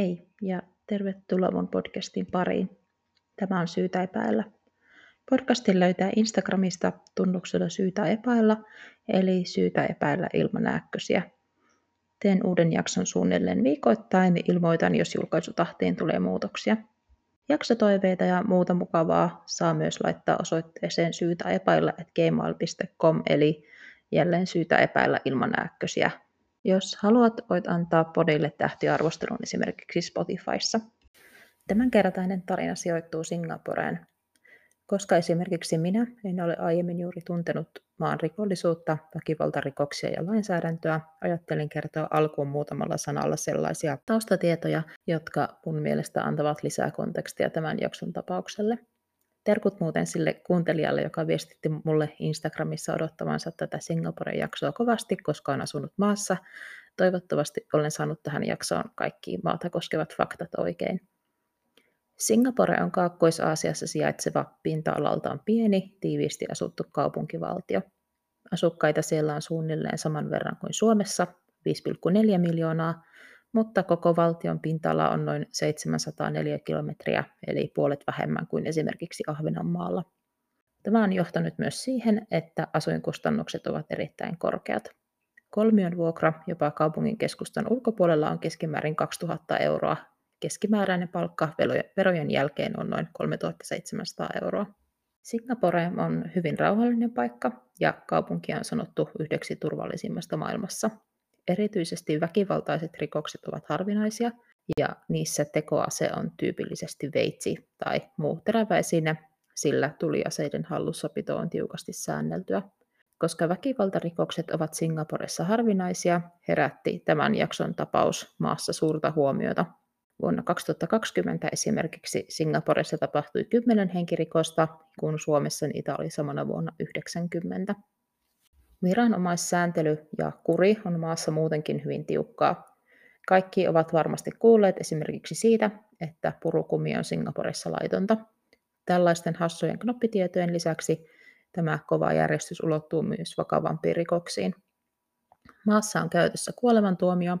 Hei ja tervetuloa mun podcastin pariin. Tämä on Syytä epäillä. Podcastin löytää Instagramista tunnuksella Syytä epäillä, eli Syytä epäillä ilman ääkkösiä. Teen uuden jakson suunnilleen viikoittain ja ilmoitan, jos julkaisutahtiin tulee muutoksia. Jaksotoiveita ja muuta mukavaa saa myös laittaa osoitteeseen syytä epäillä gmail.com, eli jälleen syytä epäillä ilman ääkkösiä jos haluat, voit antaa podille tähtiarvostelun esimerkiksi Spotifyssa. Tämänkertainen tarina sijoittuu Singaporeen. Koska esimerkiksi minä en ole aiemmin juuri tuntenut maan rikollisuutta, väkivaltarikoksia ja lainsäädäntöä, ajattelin kertoa alkuun muutamalla sanalla sellaisia taustatietoja, jotka mun mielestä antavat lisää kontekstia tämän jakson tapaukselle. Terkut muuten sille kuuntelijalle, joka viestitti mulle Instagramissa odottavansa tätä Singaporen jaksoa kovasti, koska on asunut maassa. Toivottavasti olen saanut tähän jaksoon kaikki maata koskevat faktat oikein. Singapore on Kaakkois-Aasiassa sijaitseva pinta-alaltaan pieni, tiiviisti asuttu kaupunkivaltio. Asukkaita siellä on suunnilleen saman verran kuin Suomessa, 5,4 miljoonaa, mutta koko valtion pinta-ala on noin 704 kilometriä, eli puolet vähemmän kuin esimerkiksi Ahvenanmaalla. Tämä on johtanut myös siihen, että asuinkustannukset ovat erittäin korkeat. Kolmion vuokra jopa kaupungin keskustan ulkopuolella on keskimäärin 2000 euroa. Keskimääräinen palkka verojen jälkeen on noin 3700 euroa. Singapore on hyvin rauhallinen paikka ja kaupunki on sanottu yhdeksi turvallisimmasta maailmassa. Erityisesti väkivaltaiset rikokset ovat harvinaisia ja niissä tekoase on tyypillisesti veitsi tai muu teräväisine, sillä tuliaseiden hallussapito on tiukasti säänneltyä. Koska väkivaltarikokset ovat Singaporessa harvinaisia, herätti tämän jakson tapaus maassa suurta huomiota. Vuonna 2020 esimerkiksi Singaporessa tapahtui 10 henkirikosta, kun Suomessa niitä oli samana vuonna 90. Viranomaissääntely ja kuri on maassa muutenkin hyvin tiukkaa. Kaikki ovat varmasti kuulleet esimerkiksi siitä, että purukumi on Singaporessa laitonta. Tällaisten hassujen knoppitietojen lisäksi tämä kova järjestys ulottuu myös vakavampiin rikoksiin. Maassa on käytössä kuolemantuomio,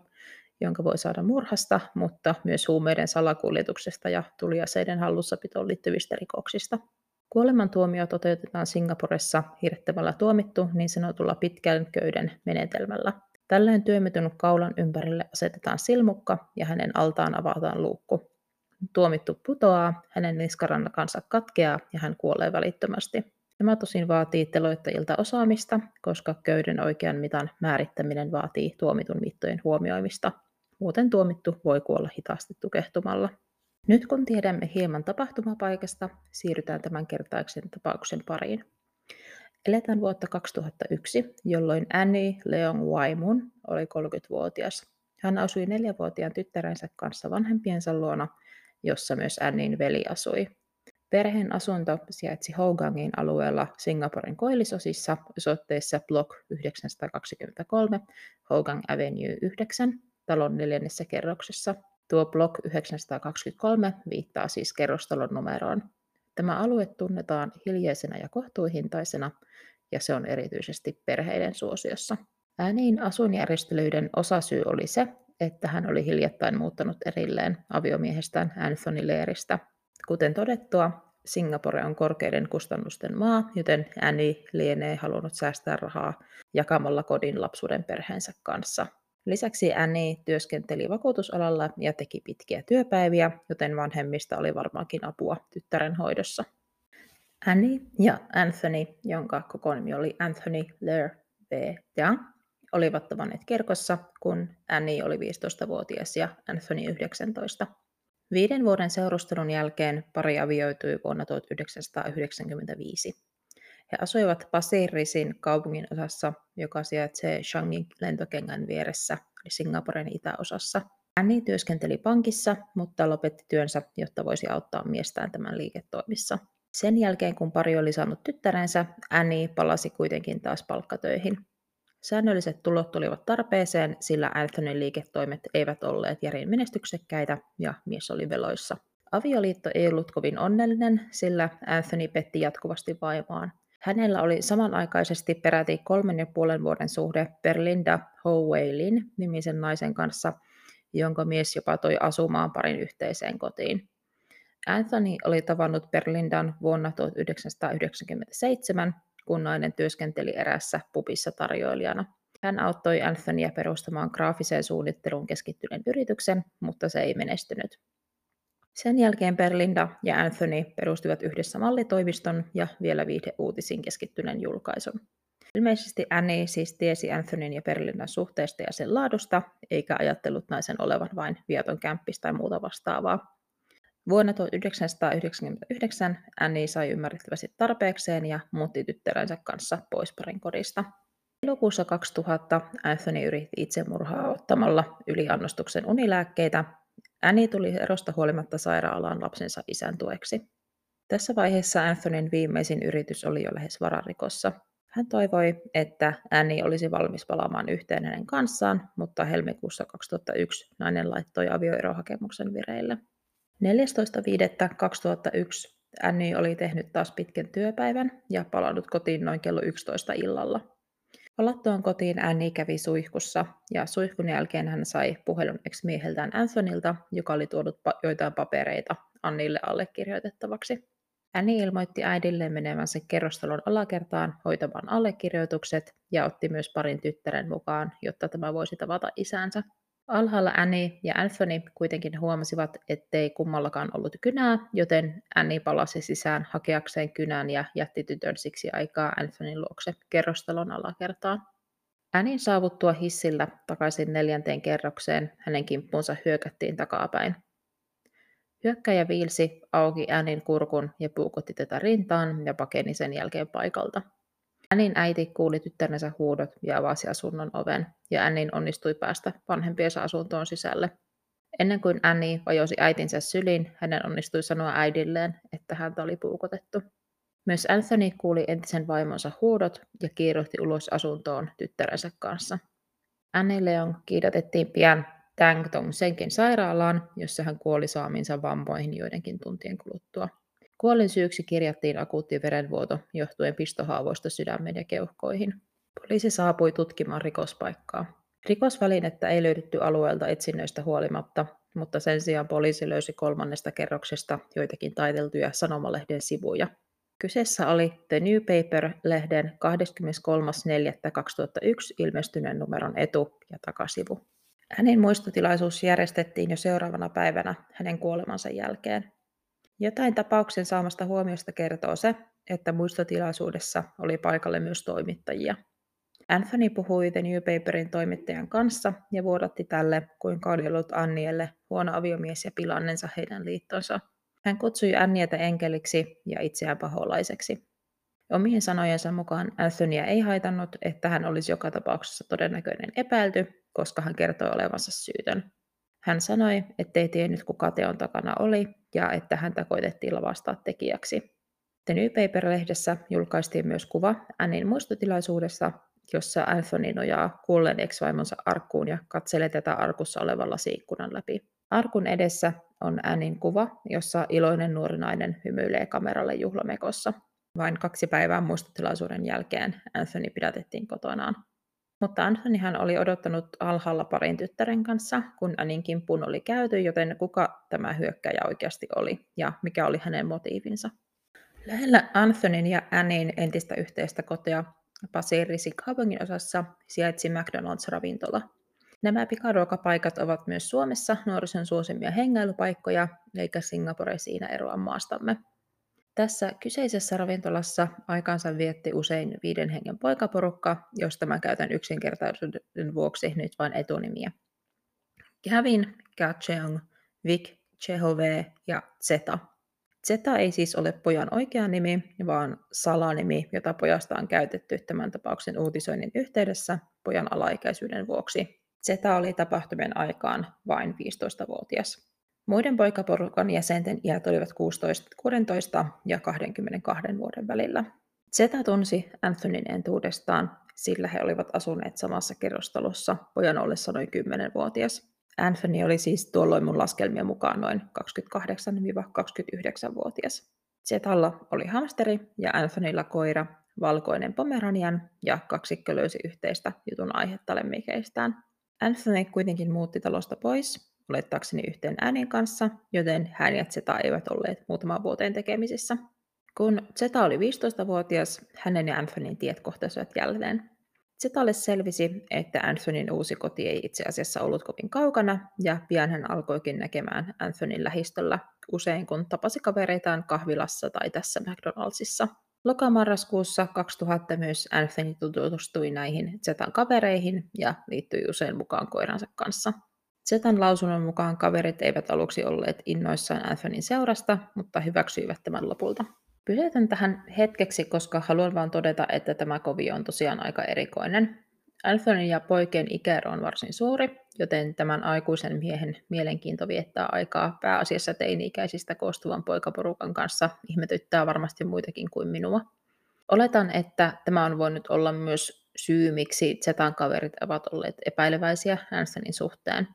jonka voi saada murhasta, mutta myös huumeiden salakuljetuksesta ja tuliaseiden hallussapitoon liittyvistä rikoksista. Kuolemantuomio toteutetaan Singaporessa hirttävällä tuomittu niin sanotulla pitkän köyden menetelmällä. Tällöin työmetyn kaulan ympärille asetetaan silmukka ja hänen altaan avataan luukku. Tuomittu putoaa, hänen niskarannakansa katkeaa ja hän kuolee välittömästi. Tämä tosin vaatii teloittajilta osaamista, koska köyden oikean mitan määrittäminen vaatii tuomitun mittojen huomioimista. Muuten tuomittu voi kuolla hitaasti tukehtumalla. Nyt kun tiedämme hieman tapahtumapaikasta, siirrytään tämän kertaisen tapauksen pariin. Eletään vuotta 2001, jolloin Annie Leong Waimun oli 30-vuotias. Hän asui neljävuotiaan tyttärensä kanssa vanhempiensa luona, jossa myös Annin veli asui. Perheen asunto sijaitsi Hougangin alueella Singaporen koillisosissa osoitteessa Block 923 Hougang Avenue 9 talon neljännessä kerroksessa – Tuo Block 923 viittaa siis kerrostalon numeroon. Tämä alue tunnetaan hiljaisena ja kohtuuhintaisena, ja se on erityisesti perheiden suosiossa. Ääniin asuinjärjestelyiden osasyy oli se, että hän oli hiljattain muuttanut erilleen aviomiehestään Anthony Leeristä. Kuten todettua, Singapore on korkeiden kustannusten maa, joten Annie lienee halunnut säästää rahaa jakamalla kodin lapsuuden perheensä kanssa – Lisäksi Annie työskenteli vakuutusalalla ja teki pitkiä työpäiviä, joten vanhemmista oli varmaankin apua tyttären hoidossa. Annie ja Anthony, jonka koko nimi oli Anthony Ler V. Young, olivat tavanneet kirkossa, kun Annie oli 15-vuotias ja Anthony 19. Viiden vuoden seurustelun jälkeen pari avioitui vuonna 1995. He asuivat Pasirisin kaupungin osassa, joka sijaitsee Shangin lentokengän vieressä, eli Singaporen itäosassa. Annie työskenteli pankissa, mutta lopetti työnsä, jotta voisi auttaa miestään tämän liiketoimissa. Sen jälkeen, kun pari oli saanut tyttärensä, Annie palasi kuitenkin taas palkkatöihin. Säännölliset tulot tulivat tarpeeseen, sillä Anthonyn liiketoimet eivät olleet järin menestyksekkäitä ja mies oli veloissa. Avioliitto ei ollut kovin onnellinen, sillä Anthony petti jatkuvasti vaimaan. Hänellä oli samanaikaisesti peräti kolmen ja puolen vuoden suhde Berlinda Howeilin nimisen naisen kanssa, jonka mies jopa toi asumaan parin yhteiseen kotiin. Anthony oli tavannut Berlindan vuonna 1997, kun nainen työskenteli erässä pubissa tarjoilijana. Hän auttoi Anthonya perustamaan graafiseen suunnitteluun keskittyneen yrityksen, mutta se ei menestynyt. Sen jälkeen Berlinda ja Anthony perustivat yhdessä mallitoimiston ja vielä viihdeuutisiin keskittyneen julkaisun. Ilmeisesti Annie siis tiesi Anthonyn ja Berlindan suhteesta ja sen laadusta, eikä ajatellut naisen olevan vain vieton kämppis tai muuta vastaavaa. Vuonna 1999 Annie sai ymmärrettävästi tarpeekseen ja muutti tyttärensä kanssa pois parin kodista. Elokuussa 2000 Anthony yritti itsemurhaa ottamalla yliannostuksen unilääkkeitä. Annie tuli erosta huolimatta sairaalaan lapsensa isän tueksi. Tässä vaiheessa Anthonyn viimeisin yritys oli jo lähes vararikossa. Hän toivoi, että Annie olisi valmis palaamaan yhteen hänen kanssaan, mutta helmikuussa 2001 nainen laittoi avioerohakemuksen vireille. 14.5.2001 Annie oli tehnyt taas pitkän työpäivän ja palannut kotiin noin kello 11 illalla. Palattuaan kotiin Annie kävi suihkussa ja suihkun jälkeen hän sai puhelun ex-mieheltään Anthonylta, joka oli tuonut pa- joitain papereita Annille allekirjoitettavaksi. Annie ilmoitti äidilleen menevänsä kerrostalon alakertaan hoitamaan allekirjoitukset ja otti myös parin tyttären mukaan, jotta tämä voisi tavata isänsä. Alhaalla Annie ja Anthony kuitenkin huomasivat, ettei kummallakaan ollut kynää, joten Annie palasi sisään hakeakseen kynän ja jätti tytön siksi aikaa Anthonyn luokse kerrostalon alakertaan. Annin saavuttua hissillä takaisin neljänteen kerrokseen hänen kimppuunsa hyökättiin takapäin. Hyökkäjä viilsi auki Annin kurkun ja puukotti tätä rintaan ja pakeni sen jälkeen paikalta. Annin äiti kuuli tyttärensä huudot ja avasi asunnon oven, ja Annin onnistui päästä vanhempiensa asuntoon sisälle. Ennen kuin Annie vajosi äitinsä syliin, hänen onnistui sanoa äidilleen, että häntä oli puukotettu. Myös Anthony kuuli entisen vaimonsa huudot ja kiirohti ulos asuntoon tyttärensä kanssa. Annie Leon kiidatettiin pian Tang Tong Senkin sairaalaan, jossa hän kuoli saaminsa vammoihin joidenkin tuntien kuluttua. Kuolin syyksi kirjattiin akuutti verenvuoto johtuen pistohaavoista sydämen ja keuhkoihin. Poliisi saapui tutkimaan rikospaikkaa. Rikosvälinettä ei löydetty alueelta etsinnöistä huolimatta, mutta sen sijaan poliisi löysi kolmannesta kerroksesta joitakin taiteltuja sanomalehden sivuja. Kyseessä oli The New Paper-lehden 23.4.2001 ilmestyneen numeron etu- ja takasivu. Hänen muistotilaisuus järjestettiin jo seuraavana päivänä hänen kuolemansa jälkeen. Jotain tapauksen saamasta huomiosta kertoo se, että muistotilaisuudessa oli paikalle myös toimittajia. Anthony puhui The New Paperin toimittajan kanssa ja vuodatti tälle, kuinka oli ollut Annielle huono aviomies ja pilannensa heidän liittonsa. Hän kutsui Annieta enkeliksi ja itseään paholaiseksi. Omien sanojensa mukaan Anthonya ei haitannut, että hän olisi joka tapauksessa todennäköinen epäilty, koska hän kertoi olevansa syytön. Hän sanoi, ettei tiennyt kuka teon takana oli ja että häntä koitettiin lavastaa tekijäksi. The New Paper-lehdessä julkaistiin myös kuva Annin muistotilaisuudessa, jossa Anthony nojaa kuulleen ex-vaimonsa arkkuun ja katselee tätä arkussa olevan lasiikkunan läpi. Arkun edessä on Annin kuva, jossa iloinen nuori nainen hymyilee kameralle juhlamekossa. Vain kaksi päivää muistotilaisuuden jälkeen Anthony pidätettiin kotonaan. Mutta Anthonyhan oli odottanut alhaalla parin tyttären kanssa, kun Anin kimppuun oli käyty, joten kuka tämä hyökkäjä oikeasti oli ja mikä oli hänen motiivinsa. Lähellä Anthonyn ja Annin entistä yhteistä kotia Pasirisin kaupungin osassa sijaitsi McDonald's-ravintola. Nämä pikaruokapaikat ovat myös Suomessa nuorison suosimia hengailupaikkoja, eikä Singapore siinä eroa maastamme. Tässä kyseisessä ravintolassa aikansa vietti usein viiden hengen poikaporukka, josta mä käytän yksinkertaisuuden vuoksi nyt vain etunimiä. Gavin, Kacheong, Vic, Chehove ja Zeta. Zeta ei siis ole pojan oikea nimi, vaan salanimi, jota pojasta on käytetty tämän tapauksen uutisoinnin yhteydessä pojan alaikäisyyden vuoksi. Zeta oli tapahtumien aikaan vain 15-vuotias. Muiden poikaporukan jäsenten iät olivat 16, 16 ja 22 vuoden välillä. Zeta tunsi Anthonyn entuudestaan, sillä he olivat asuneet samassa kerrostalossa pojan ollessa noin 10-vuotias. Anthony oli siis tuolloin mun laskelmien mukaan noin 28-29-vuotias. Zetalla oli hamsteri ja Anthonylla koira, valkoinen pomeranian, ja kaksikko löysi yhteistä jutun aihetta lemmikeistään. Anthony kuitenkin muutti talosta pois, olettaakseni yhteen äänin kanssa, joten hän ja Zeta eivät olleet muutaman vuoteen tekemisissä. Kun Zeta oli 15-vuotias, hänen ja Anthonyn tiet kohtasivat jälleen. Zetalle selvisi, että Anthonyn uusi koti ei itse asiassa ollut kovin kaukana, ja pian hän alkoikin näkemään Anthonyn lähistöllä usein kun tapasi kavereitaan kahvilassa tai tässä McDonaldsissa. Lokamarraskuussa 2000 myös Anthony tutustui näihin Zetan kavereihin ja liittyi usein mukaan koiransa kanssa. Zetan lausunnon mukaan kaverit eivät aluksi olleet innoissaan Anthonyn seurasta, mutta hyväksyivät tämän lopulta. Pysäytän tähän hetkeksi, koska haluan vain todeta, että tämä kovio on tosiaan aika erikoinen. Anthony ja poikien ikäero on varsin suuri, joten tämän aikuisen miehen mielenkiinto viettää aikaa pääasiassa teini-ikäisistä koostuvan poikaporukan kanssa ihmetyttää varmasti muitakin kuin minua. Oletan, että tämä on voinut olla myös syy, miksi Zetan kaverit ovat olleet epäileväisiä Ansonin suhteen.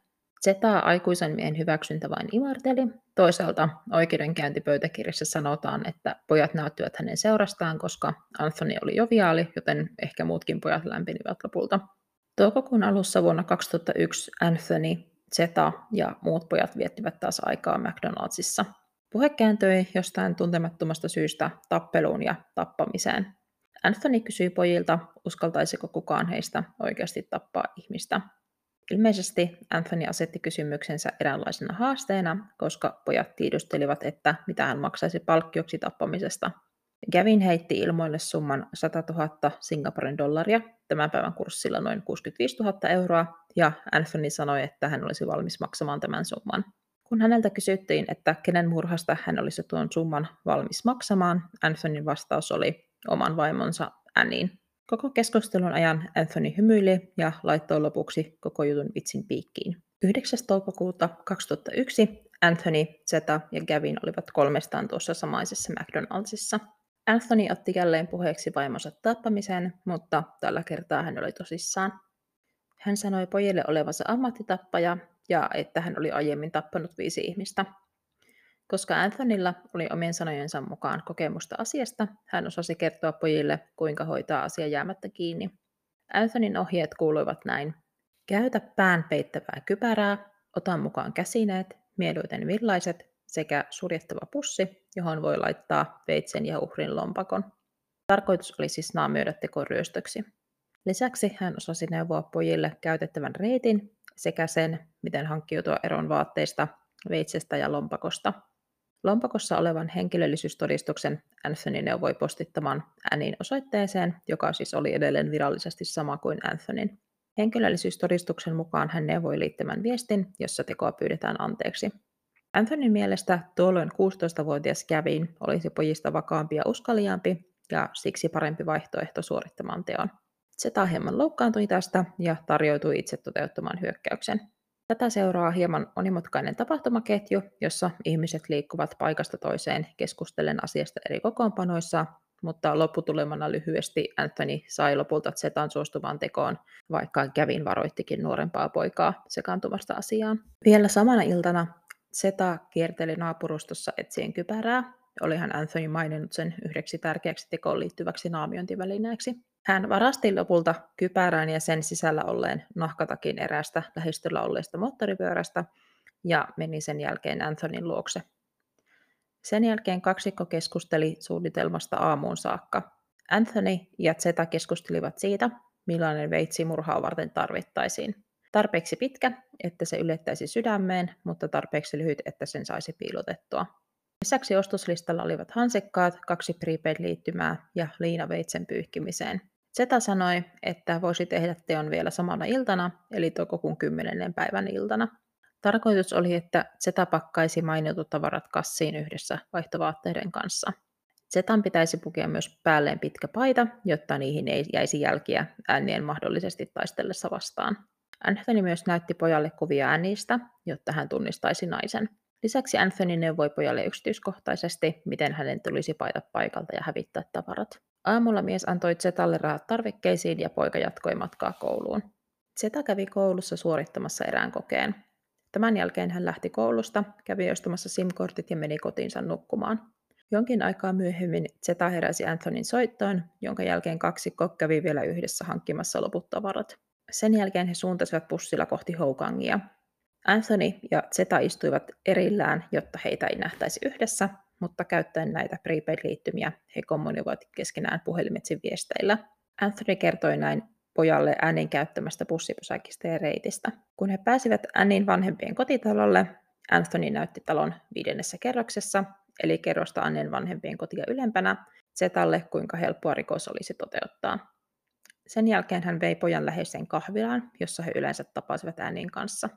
Zetaa aikuisen miehen hyväksyntä vain imarteli. Toisaalta oikeudenkäyntipöytäkirjassa sanotaan, että pojat näyttivät hänen seurastaan, koska Anthony oli joviaali, joten ehkä muutkin pojat lämpenivät lopulta. Toukokuun alussa vuonna 2001 Anthony, Zeta ja muut pojat viettivät taas aikaa McDonaldsissa. Puhe kääntyi jostain tuntemattomasta syystä tappeluun ja tappamiseen. Anthony kysyi pojilta, uskaltaisiko kukaan heistä oikeasti tappaa ihmistä. Ilmeisesti Anthony asetti kysymyksensä eräänlaisena haasteena, koska pojat tiedustelivat, että mitä hän maksaisi palkkioksi tappamisesta. Gavin heitti ilmoille summan 100 000 Singaporen dollaria, tämän päivän kurssilla noin 65 000 euroa, ja Anthony sanoi, että hän olisi valmis maksamaan tämän summan. Kun häneltä kysyttiin, että kenen murhasta hän olisi tuon summan valmis maksamaan, Anthonyn vastaus oli oman vaimonsa Annin. Koko keskustelun ajan Anthony hymyili ja laittoi lopuksi koko jutun vitsin piikkiin. 9. toukokuuta 2001 Anthony, Zeta ja Gavin olivat kolmestaan tuossa samaisessa McDonaldsissa. Anthony otti jälleen puheeksi vaimonsa tappamisen, mutta tällä kertaa hän oli tosissaan. Hän sanoi pojille olevansa ammattitappaja ja että hän oli aiemmin tappanut viisi ihmistä. Koska Anthonylla oli omien sanojensa mukaan kokemusta asiasta, hän osasi kertoa pojille, kuinka hoitaa asia jäämättä kiinni. Anthonyn ohjeet kuuluivat näin. Käytä pään peittävää kypärää, ota mukaan käsineet, mieluiten villaiset sekä suljettava pussi, johon voi laittaa veitsen ja uhrin lompakon. Tarkoitus oli siis naamioida teko ryöstöksi. Lisäksi hän osasi neuvoa pojille käytettävän reitin sekä sen, miten hankkiutua eron vaatteista, veitsestä ja lompakosta. Lompakossa olevan henkilöllisyystodistuksen Anthony neuvoi postittamaan Annin osoitteeseen, joka siis oli edelleen virallisesti sama kuin Anthonyn. Henkilöllisyystodistuksen mukaan hän neuvoi liittämään viestin, jossa tekoa pyydetään anteeksi. Anthonyn mielestä tuolloin 16-vuotias Gavin olisi pojista vakaampi ja uskaliaampi ja siksi parempi vaihtoehto suorittamaan teon. Zeta hieman loukkaantui tästä ja tarjoutui itse toteuttamaan hyökkäyksen. Tätä seuraa hieman monimutkainen tapahtumaketju, jossa ihmiset liikkuvat paikasta toiseen keskustellen asiasta eri kokoonpanoissa, mutta lopputulemana lyhyesti Anthony sai lopulta Zetan suostuvan tekoon, vaikka kävin varoittikin nuorempaa poikaa sekaantumasta asiaan. Vielä samana iltana Zeta kierteli naapurustossa etsien kypärää, olihan Anthony maininnut sen yhdeksi tärkeäksi tekoon liittyväksi naamiointivälineeksi. Hän varasti lopulta kypärän ja sen sisällä olleen nahkatakin erästä lähistöllä olleesta moottoripyörästä ja meni sen jälkeen Anthonyn luokse. Sen jälkeen kaksikko keskusteli suunnitelmasta aamuun saakka. Anthony ja Zeta keskustelivat siitä, millainen veitsi murhaa varten tarvittaisiin. Tarpeeksi pitkä, että se ylettäisi sydämeen, mutta tarpeeksi lyhyt, että sen saisi piilotettua. Lisäksi ostoslistalla olivat hansikkaat, kaksi prepaid-liittymää ja liina veitsen pyyhkimiseen. Zeta sanoi, että voisi tehdä teon vielä samana iltana, eli toukokuun 10. päivän iltana. Tarkoitus oli, että Zeta pakkaisi mainitut tavarat kassiin yhdessä vaihtovaatteiden kanssa. Zetan pitäisi pukea myös päälleen pitkä paita, jotta niihin ei jäisi jälkiä äänien mahdollisesti taistellessa vastaan. Anthony myös näytti pojalle kuvia äänistä, jotta hän tunnistaisi naisen. Lisäksi Anthony neuvoi pojalle yksityiskohtaisesti, miten hänen tulisi paita paikalta ja hävittää tavarat. Aamulla mies antoi Zetalle rahat tarvikkeisiin ja poika jatkoi matkaa kouluun. Zeta kävi koulussa suorittamassa erään kokeen. Tämän jälkeen hän lähti koulusta, kävi ostamassa SIM-kortit ja meni kotiinsa nukkumaan. Jonkin aikaa myöhemmin Zeta heräsi Anthonyn soittoon, jonka jälkeen kaksi kävi vielä yhdessä hankkimassa loput tavarat. Sen jälkeen he suuntasivat bussilla kohti Houkangia. Anthony ja Zeta istuivat erillään, jotta heitä ei nähtäisi yhdessä, mutta käyttäen näitä prepaid-liittymiä he kommunikoivat keskenään puhelimitse viesteillä. Anthony kertoi näin pojalle äänin käyttämästä bussipysäkistä ja reitistä. Kun he pääsivät Annin vanhempien kotitalolle, Anthony näytti talon viidennessä kerroksessa, eli kerrosta Annen vanhempien kotia ylempänä, Zetalle, kuinka helppoa rikos olisi toteuttaa. Sen jälkeen hän vei pojan läheiseen kahvilaan, jossa he yleensä tapasivat äänin kanssa.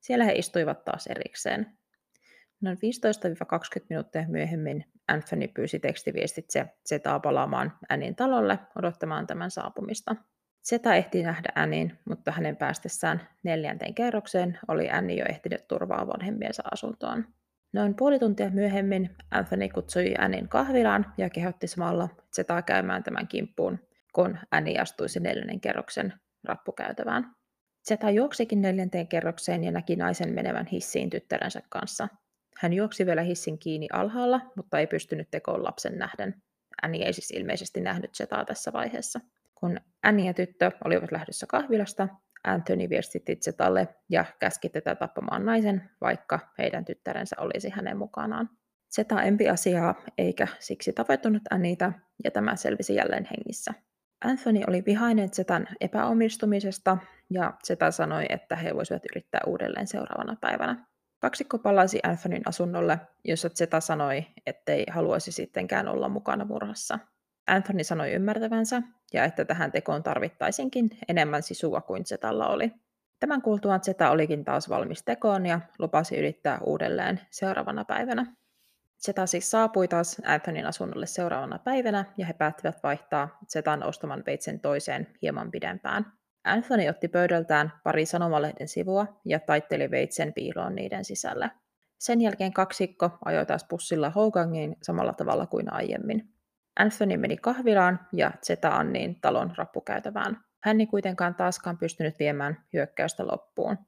Siellä he istuivat taas erikseen. Noin 15-20 minuuttia myöhemmin Anthony pyysi tekstiviestitse Zetaa palaamaan Annin talolle odottamaan tämän saapumista. Zeta ehti nähdä Annin, mutta hänen päästessään neljänteen kerrokseen oli Annie jo ehtinyt turvaa vanhemmiensa asuntoon. Noin puoli tuntia myöhemmin Anthony kutsui Annin kahvilaan ja kehotti samalla Zetaa käymään tämän kimppuun, kun Annie astuisi neljännen kerroksen rappukäytävään. Zeta juoksikin neljänteen kerrokseen ja näki naisen menevän hissiin tyttärensä kanssa. Hän juoksi vielä hissin kiinni alhaalla, mutta ei pystynyt tekoon lapsen nähden. Annie ei siis ilmeisesti nähnyt Zetaa tässä vaiheessa. Kun Annie ja tyttö olivat lähdössä kahvilasta, Anthony viestitti Zetalle ja käski tätä tappamaan naisen, vaikka heidän tyttärensä olisi hänen mukanaan. Zeta empi asiaa eikä siksi tavoittunut Anniita, ja tämä selvisi jälleen hengissä. Anthony oli vihainen Zetan epäomistumisesta, ja Zeta sanoi, että he voisivat yrittää uudelleen seuraavana päivänä. Kaksikko palasi Anthonyn asunnolle, jossa Zeta sanoi, ettei haluaisi sittenkään olla mukana murhassa. Anthony sanoi ymmärtävänsä ja että tähän tekoon tarvittaisinkin enemmän sisua kuin Zetalla oli. Tämän kuultuaan Zeta olikin taas valmis tekoon ja lupasi yrittää uudelleen seuraavana päivänä. Zeta siis saapui taas Anthonyn asunnolle seuraavana päivänä ja he päättivät vaihtaa Zetan ostaman veitsen toiseen hieman pidempään. Anthony otti pöydältään pari sanomalehden sivua ja taitteli veitsen piiloon niiden sisälle. Sen jälkeen kaksikko ajoi taas bussilla Hogangiin samalla tavalla kuin aiemmin. Anthony meni kahvilaan ja Zeta Anniin talon rappukäytävään. Hän ei kuitenkaan taaskaan pystynyt viemään hyökkäystä loppuun.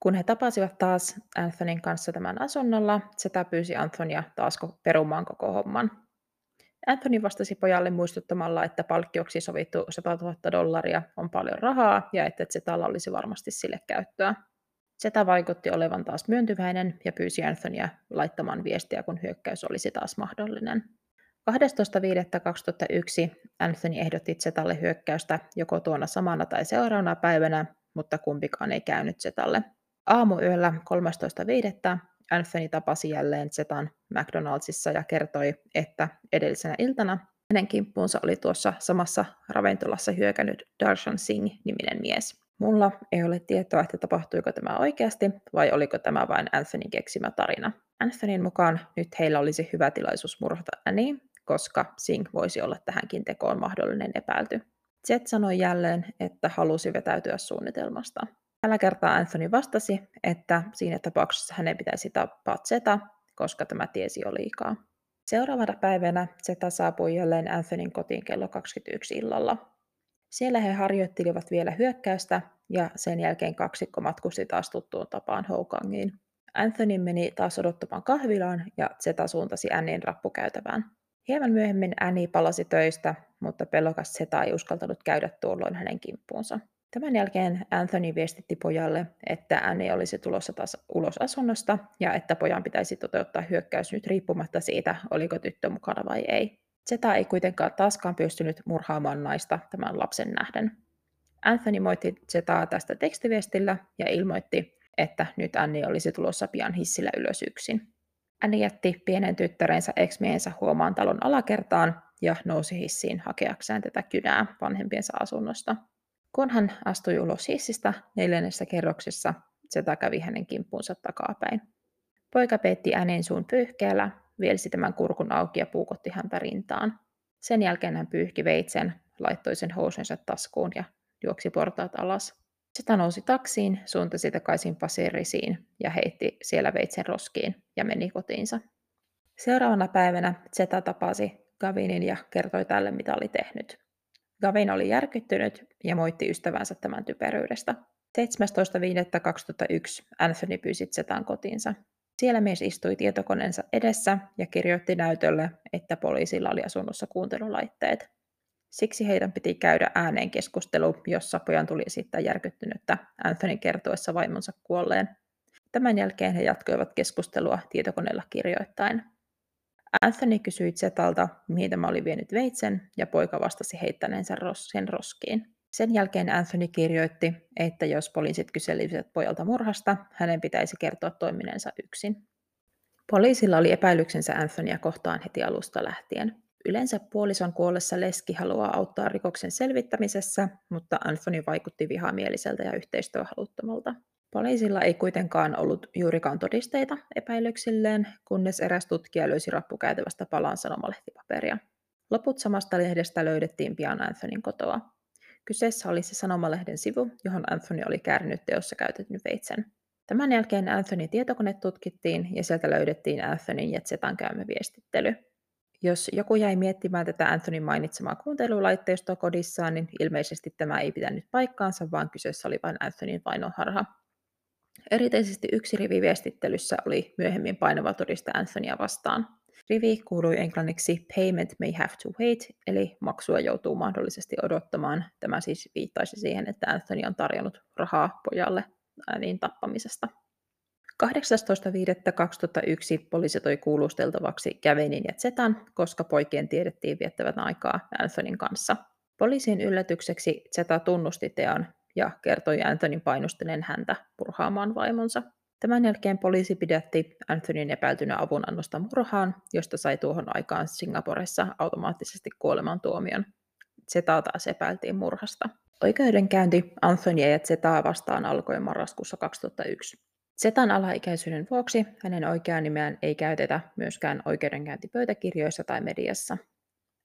Kun he tapasivat taas Anthonyn kanssa tämän asunnolla, Zeta pyysi Anthonia taas perumaan koko homman. Anthony vastasi pojalle muistuttamalla, että palkkioksi sovittu 100 000 dollaria on paljon rahaa ja että Zetalla olisi varmasti sille käyttöä. Zeta vaikutti olevan taas myöntyväinen ja pyysi Anthonia laittamaan viestiä, kun hyökkäys olisi taas mahdollinen. 12.5.2001 Anthony ehdotti Zetalle hyökkäystä joko tuona samana tai seuraavana päivänä, mutta kumpikaan ei käynyt Zetalle. Aamuyöllä 13.5. Anthony tapasi jälleen Zetan McDonaldsissa ja kertoi, että edellisenä iltana hänen kimppuunsa oli tuossa samassa ravintolassa hyökännyt Darshan Singh-niminen mies. Mulla ei ole tietoa, että tapahtuiko tämä oikeasti vai oliko tämä vain Anthonyn keksimä tarina. Anthonyn mukaan nyt heillä olisi hyvä tilaisuus murhata Annie, koska Singh voisi olla tähänkin tekoon mahdollinen epäilty. Jet sanoi jälleen, että halusi vetäytyä suunnitelmasta. Tällä kertaa Anthony vastasi, että siinä tapauksessa hänen pitäisi tappaa Zeta, koska tämä tiesi jo liikaa. Seuraavana päivänä Zeta saapui jälleen Anthonyn kotiin kello 21 illalla. Siellä he harjoittelivat vielä hyökkäystä ja sen jälkeen kaksikko matkusti taas tuttuun tapaan Houkangiin. Anthony meni taas odottamaan kahvilaan ja Zeta suuntasi Annin rappukäytävään. Hieman myöhemmin Annie palasi töistä, mutta pelokas Zeta ei uskaltanut käydä tuolloin hänen kimppuunsa. Tämän jälkeen Anthony viestitti pojalle, että Annie olisi tulossa taas ulos asunnosta ja että pojan pitäisi toteuttaa hyökkäys nyt riippumatta siitä, oliko tyttö mukana vai ei. Zeta ei kuitenkaan taaskaan pystynyt murhaamaan naista tämän lapsen nähden. Anthony moitti Zetaa tästä tekstiviestillä ja ilmoitti, että nyt Annie olisi tulossa pian hissillä ylös yksin. Annie jätti pienen tyttärensä ex huomaan talon alakertaan ja nousi hissiin hakeakseen tätä kynää vanhempiensa asunnosta. Kun hän astui ulos hissistä neljännessä kerroksessa, Zeta kävi hänen kimppuunsa takapäin. Poika peitti äänen suun pyyhkeellä, vielsi tämän kurkun auki ja puukotti häntä rintaan. Sen jälkeen hän pyyhki veitsen, laittoi sen housensa taskuun ja juoksi portaat alas. Zeta nousi taksiin, suuntasi takaisin Pasirisiin ja heitti siellä veitsen roskiin ja meni kotiinsa. Seuraavana päivänä Zeta tapasi Gavinin ja kertoi tälle, mitä oli tehnyt. Gavin oli järkyttynyt ja moitti ystävänsä tämän typeryydestä. 17.5.2001 Anthony pyysi Zetan kotiinsa. Siellä mies istui tietokoneensa edessä ja kirjoitti näytölle, että poliisilla oli asunnossa kuuntelulaitteet. Siksi heidän piti käydä ääneen keskustelu, jossa pojan tuli esittää järkyttynyttä Anthony kertoessa vaimonsa kuolleen. Tämän jälkeen he jatkoivat keskustelua tietokoneella kirjoittain. Anthony kysyi Zetalta, mihin tämä oli vienyt veitsen, ja poika vastasi heittäneensä sen roskiin. Sen jälkeen Anthony kirjoitti, että jos poliisit kyselivät pojalta murhasta, hänen pitäisi kertoa toiminensa yksin. Poliisilla oli epäilyksensä Anthonya kohtaan heti alusta lähtien. Yleensä puolison kuollessa leski haluaa auttaa rikoksen selvittämisessä, mutta Anthony vaikutti vihamieliseltä ja yhteistyöhaluttomalta. Poliisilla ei kuitenkaan ollut juurikaan todisteita epäilyksilleen, kunnes eräs tutkija löysi rappukäytävästä palan sanomalehtipaperia. Loput samasta lehdestä löydettiin pian Anthonyn kotoa. Kyseessä oli se sanomalehden sivu, johon Anthony oli käärinyt teossa käytetyn veitsen. Tämän jälkeen Anthony tietokone tutkittiin ja sieltä löydettiin Anthonyn ja Zetan käymä viestittely. Jos joku jäi miettimään tätä Anthonyn mainitsemaa kuuntelulaitteistoa kodissaan, niin ilmeisesti tämä ei pitänyt paikkaansa, vaan kyseessä oli vain Anthonyn vainoharha. Erityisesti yksi rivi viestittelyssä oli myöhemmin painava todiste Anthonya vastaan. Rivi kuului englanniksi Payment may have to wait, eli maksua joutuu mahdollisesti odottamaan. Tämä siis viittaisi siihen, että Anthony on tarjonnut rahaa pojalle ääniin tappamisesta. 18.5.2001 poliisi toi kuulusteltavaksi Gavenin ja Zetan, koska poikien tiedettiin viettävän aikaa Anthonyn kanssa. Poliisin yllätykseksi Zeta tunnusti teon ja kertoi Anthonyn painostaneen häntä purhaamaan vaimonsa. Tämän jälkeen poliisi pidätti Anthonyn epäiltynä avunannosta murhaan, josta sai tuohon aikaan Singaporessa automaattisesti kuolemantuomion. Zetaa taas epäiltiin murhasta. Oikeudenkäynti Anthonia ja Zetaa vastaan alkoi marraskuussa 2001. Zetan alaikäisyyden vuoksi hänen oikeaa nimeään ei käytetä myöskään oikeudenkäyntipöytäkirjoissa tai mediassa.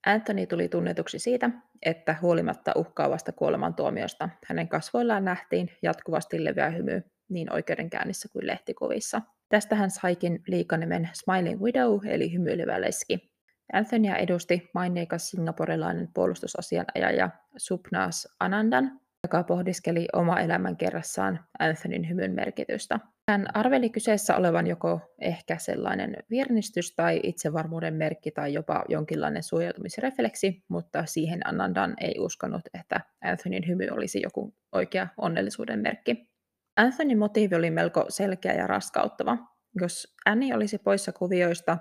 Anthony tuli tunnetuksi siitä, että huolimatta uhkaavasta kuolemantuomiosta hänen kasvoillaan nähtiin jatkuvasti leveä hymy niin oikeudenkäynnissä kuin lehtikuvissa. Tästä hän saikin liikanimen Smiling Widow eli hymyilevä leski. Anthonya edusti maineikas singaporelainen puolustusasianajaja Subnas Anandan, joka pohdiskeli oma elämän kerrassaan Anthonyn hymyn merkitystä. Hän arveli kyseessä olevan joko ehkä sellainen virnistys tai itsevarmuuden merkki tai jopa jonkinlainen suojautumisrefleksi, mutta siihen Anandan ei uskonut, että Anthonyn hymy olisi joku oikea onnellisuuden merkki. Anthonyn motiivi oli melko selkeä ja raskauttava. Jos Annie olisi poissa kuvioista,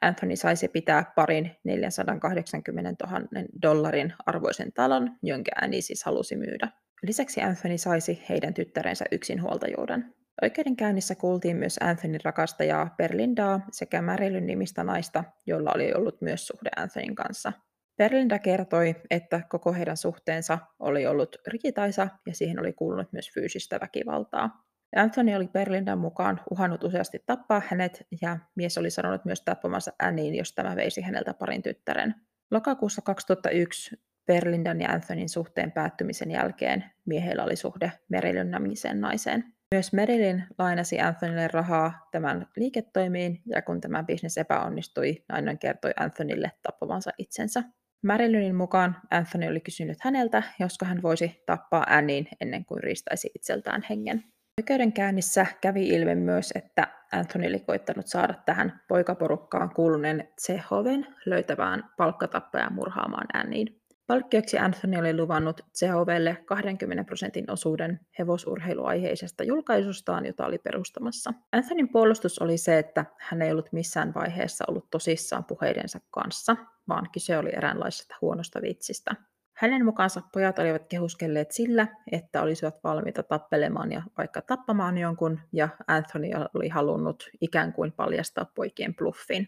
Anthony saisi pitää parin 480 000 dollarin arvoisen talon, jonka Annie siis halusi myydä. Lisäksi Anthony saisi heidän tyttärensä yksinhuoltajuuden. Oikeudenkäynnissä kuultiin myös Anthonyn rakastajaa Berlindaa sekä Marilyn nimistä naista, jolla oli ollut myös suhde Anthonyn kanssa. Berlinda kertoi, että koko heidän suhteensa oli ollut rikitaisa ja siihen oli kuulunut myös fyysistä väkivaltaa. Anthony oli Berlindan mukaan uhannut useasti tappaa hänet ja mies oli sanonut myös tappamansa Anniin, jos tämä veisi häneltä parin tyttären. Lokakuussa 2001 Berlindan ja Anthonyn suhteen päättymisen jälkeen miehellä oli suhde Merilyn nimiseen naiseen. Myös Merilyn lainasi Anthonylle rahaa tämän liiketoimiin, ja kun tämä bisnes epäonnistui, nainen kertoi Anthonylle tappavansa itsensä. Marilynin mukaan Anthony oli kysynyt häneltä, josko hän voisi tappaa Annin ennen kuin riistäisi itseltään hengen. Oikeudenkäynnissä kävi ilmi myös, että Anthony oli koittanut saada tähän poikaporukkaan kuuluneen Tsehoven löytävään palkkatappajan murhaamaan Anniin. Palkkioksi Anthony oli luvannut Tsehovelle 20 prosentin osuuden hevosurheiluaiheisesta julkaisustaan, jota oli perustamassa. Anthonyn puolustus oli se, että hän ei ollut missään vaiheessa ollut tosissaan puheidensa kanssa, vaan kyse oli eräänlaisesta huonosta vitsistä. Hänen mukaansa pojat olivat kehuskelleet sillä, että olisivat valmiita tappelemaan ja vaikka tappamaan jonkun, ja Anthony oli halunnut ikään kuin paljastaa poikien bluffin.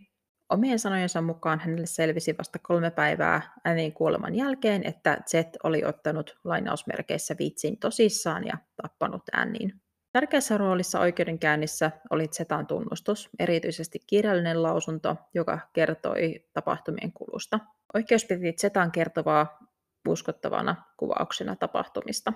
Omien sanojensa mukaan hänelle selvisi vasta kolme päivää Annin kuoleman jälkeen, että Z oli ottanut lainausmerkeissä vitsin tosissaan ja tappanut Annin. Tärkeässä roolissa oikeudenkäynnissä oli Zetan tunnustus, erityisesti kirjallinen lausunto, joka kertoi tapahtumien kulusta. Oikeus piti Zetan kertovaa uskottavana kuvauksena tapahtumista.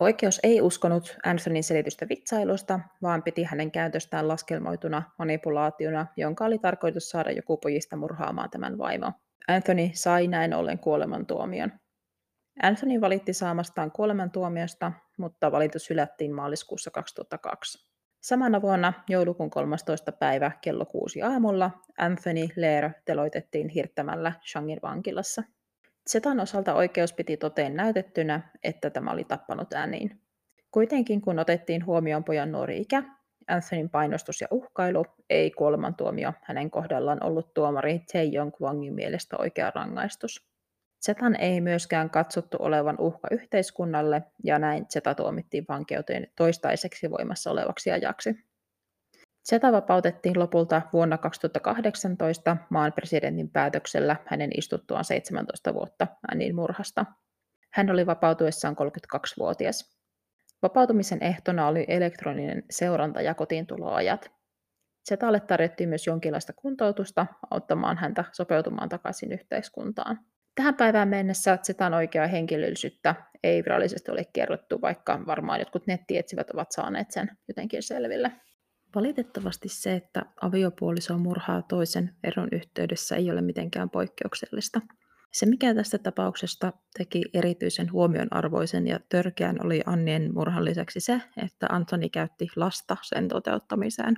Oikeus ei uskonut Anthonyn selitystä vitsailusta, vaan piti hänen käytöstään laskelmoituna manipulaationa, jonka oli tarkoitus saada joku pojista murhaamaan tämän vaimo. Anthony sai näin ollen kuolemantuomion. Anthony valitti saamastaan kuolemantuomiosta, mutta valitus hylättiin maaliskuussa 2002. Samana vuonna joulukuun 13. päivä kello 6 aamulla Anthony Lear teloitettiin hirttämällä Shangin vankilassa. Setan osalta oikeus piti toteen näytettynä, että tämä oli tappanut ääniin. Kuitenkin kun otettiin huomioon pojan nuori ikä, Anthonyn painostus ja uhkailu, ei kuolemantuomio hänen kohdallaan ollut tuomari Tae-Yong Kwangin mielestä oikea rangaistus. Zetan ei myöskään katsottu olevan uhka yhteiskunnalle, ja näin Zeta tuomittiin vankeuteen toistaiseksi voimassa olevaksi ajaksi. Zeta vapautettiin lopulta vuonna 2018 maan presidentin päätöksellä hänen istuttuaan 17 vuotta Annin murhasta. Hän oli vapautuessaan 32-vuotias. Vapautumisen ehtona oli elektroninen seuranta ja kotiintuloajat. Zetalle tarjottiin myös jonkinlaista kuntoutusta auttamaan häntä sopeutumaan takaisin yhteiskuntaan. Tähän päivään mennessä Zetan oikeaa henkilöllisyyttä ei virallisesti ole kerrottu, vaikka varmaan jotkut nettietsivät ovat saaneet sen jotenkin selville. Valitettavasti se, että aviopuoliso murhaa toisen eron yhteydessä ei ole mitenkään poikkeuksellista. Se, mikä tästä tapauksesta teki erityisen huomionarvoisen ja törkeän, oli Annien murhan lisäksi se, että Antoni käytti lasta sen toteuttamiseen.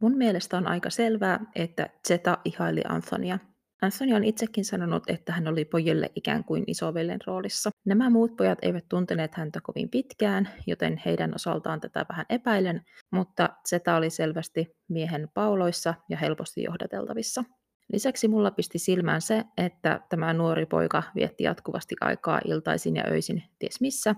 Mun mielestä on aika selvää, että Zeta ihaili Antonia Anthony on itsekin sanonut, että hän oli pojille ikään kuin isovellen roolissa. Nämä muut pojat eivät tunteneet häntä kovin pitkään, joten heidän osaltaan tätä vähän epäilen, mutta Zeta oli selvästi miehen pauloissa ja helposti johdateltavissa. Lisäksi mulla pisti silmään se, että tämä nuori poika vietti jatkuvasti aikaa iltaisin ja öisin ties missä,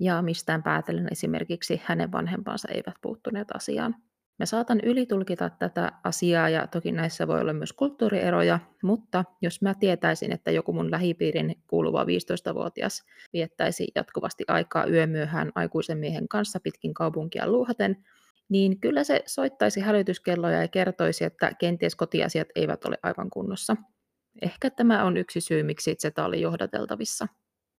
ja mistään päätellen esimerkiksi hänen vanhempansa eivät puuttuneet asiaan. Mä saatan ylitulkita tätä asiaa ja toki näissä voi olla myös kulttuurieroja, mutta jos mä tietäisin, että joku mun lähipiirin kuuluva 15-vuotias viettäisi jatkuvasti aikaa yömyöhään aikuisen miehen kanssa pitkin kaupunkia luuhaten, niin kyllä se soittaisi hälytyskelloja ja kertoisi, että kenties kotiasiat eivät ole aivan kunnossa. Ehkä tämä on yksi syy, miksi Zeta oli johdateltavissa.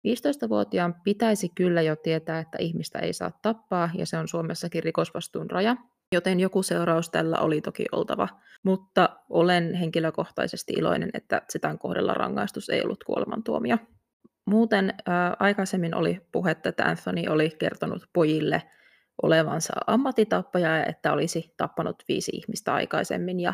15-vuotiaan pitäisi kyllä jo tietää, että ihmistä ei saa tappaa, ja se on Suomessakin rikosvastuun raja, joten joku seuraus tällä oli toki oltava. Mutta olen henkilökohtaisesti iloinen, että Zetan kohdalla rangaistus ei ollut kuolemantuomio. Muuten ää, aikaisemmin oli puhetta, että Anthony oli kertonut pojille olevansa ammattitappaja ja että olisi tappanut viisi ihmistä aikaisemmin. Ja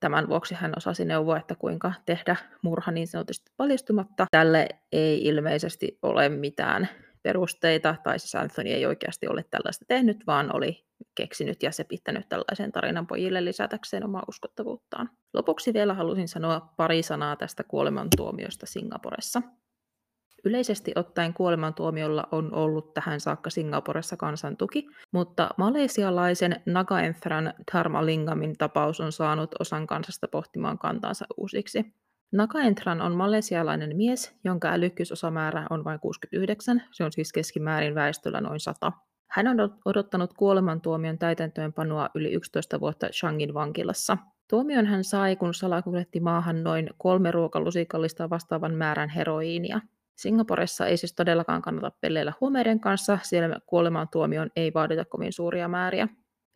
tämän vuoksi hän osasi neuvoa, että kuinka tehdä murha niin sanotusti paljastumatta. Tälle ei ilmeisesti ole mitään perusteita, tai siis Anthony ei oikeasti ole tällaista tehnyt, vaan oli keksinyt ja se pitänyt tällaisen tarinan pojille lisätäkseen omaa uskottavuuttaan. Lopuksi vielä halusin sanoa pari sanaa tästä kuolemantuomiosta Singaporessa. Yleisesti ottaen kuolemantuomiolla on ollut tähän saakka Singaporessa kansan tuki, mutta malesialaisen Nagaenthran Dharmalingamin tapaus on saanut osan kansasta pohtimaan kantansa uusiksi. Nagaentran on malesialainen mies, jonka älykkyysosamäärä on vain 69, se on siis keskimäärin väestöllä noin 100. Hän on odottanut kuolemantuomion täytäntöönpanoa yli 11 vuotta Shangin vankilassa. Tuomion hän sai, kun salakuljetti maahan noin kolme ruokalusikallista vastaavan määrän heroiinia. Singaporessa ei siis todellakaan kannata pelleillä huumeiden kanssa, siellä kuolemantuomioon ei vaadita kovin suuria määriä.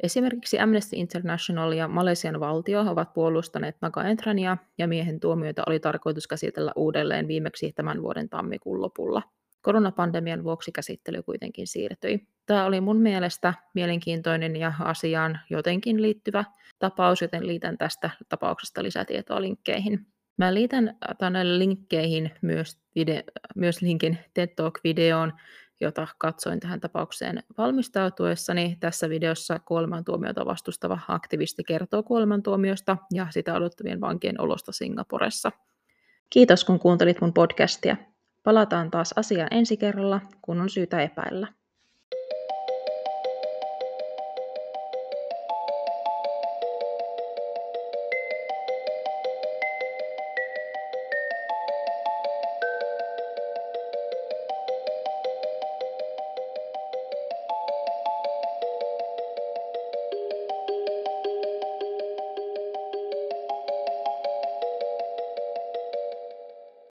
Esimerkiksi Amnesty International ja Malesian valtio ovat puolustaneet Naga Entrania ja miehen tuomioita oli tarkoitus käsitellä uudelleen viimeksi tämän vuoden tammikuun lopulla. Koronapandemian vuoksi käsittely kuitenkin siirtyi. Tämä oli mun mielestä mielenkiintoinen ja asiaan jotenkin liittyvä tapaus, joten liitän tästä tapauksesta lisätietoa linkkeihin. Mä liitän tänne linkkeihin myös, video, myös linkin TED Talk-videoon, jota katsoin tähän tapaukseen valmistautuessani. Tässä videossa kuolemantuomiota vastustava aktivisti kertoo kuolemantuomiosta ja sitä odottavien vankien olosta Singaporessa. Kiitos kun kuuntelit mun podcastia. Palataan taas asiaan ensi kerralla, kun on syytä epäillä.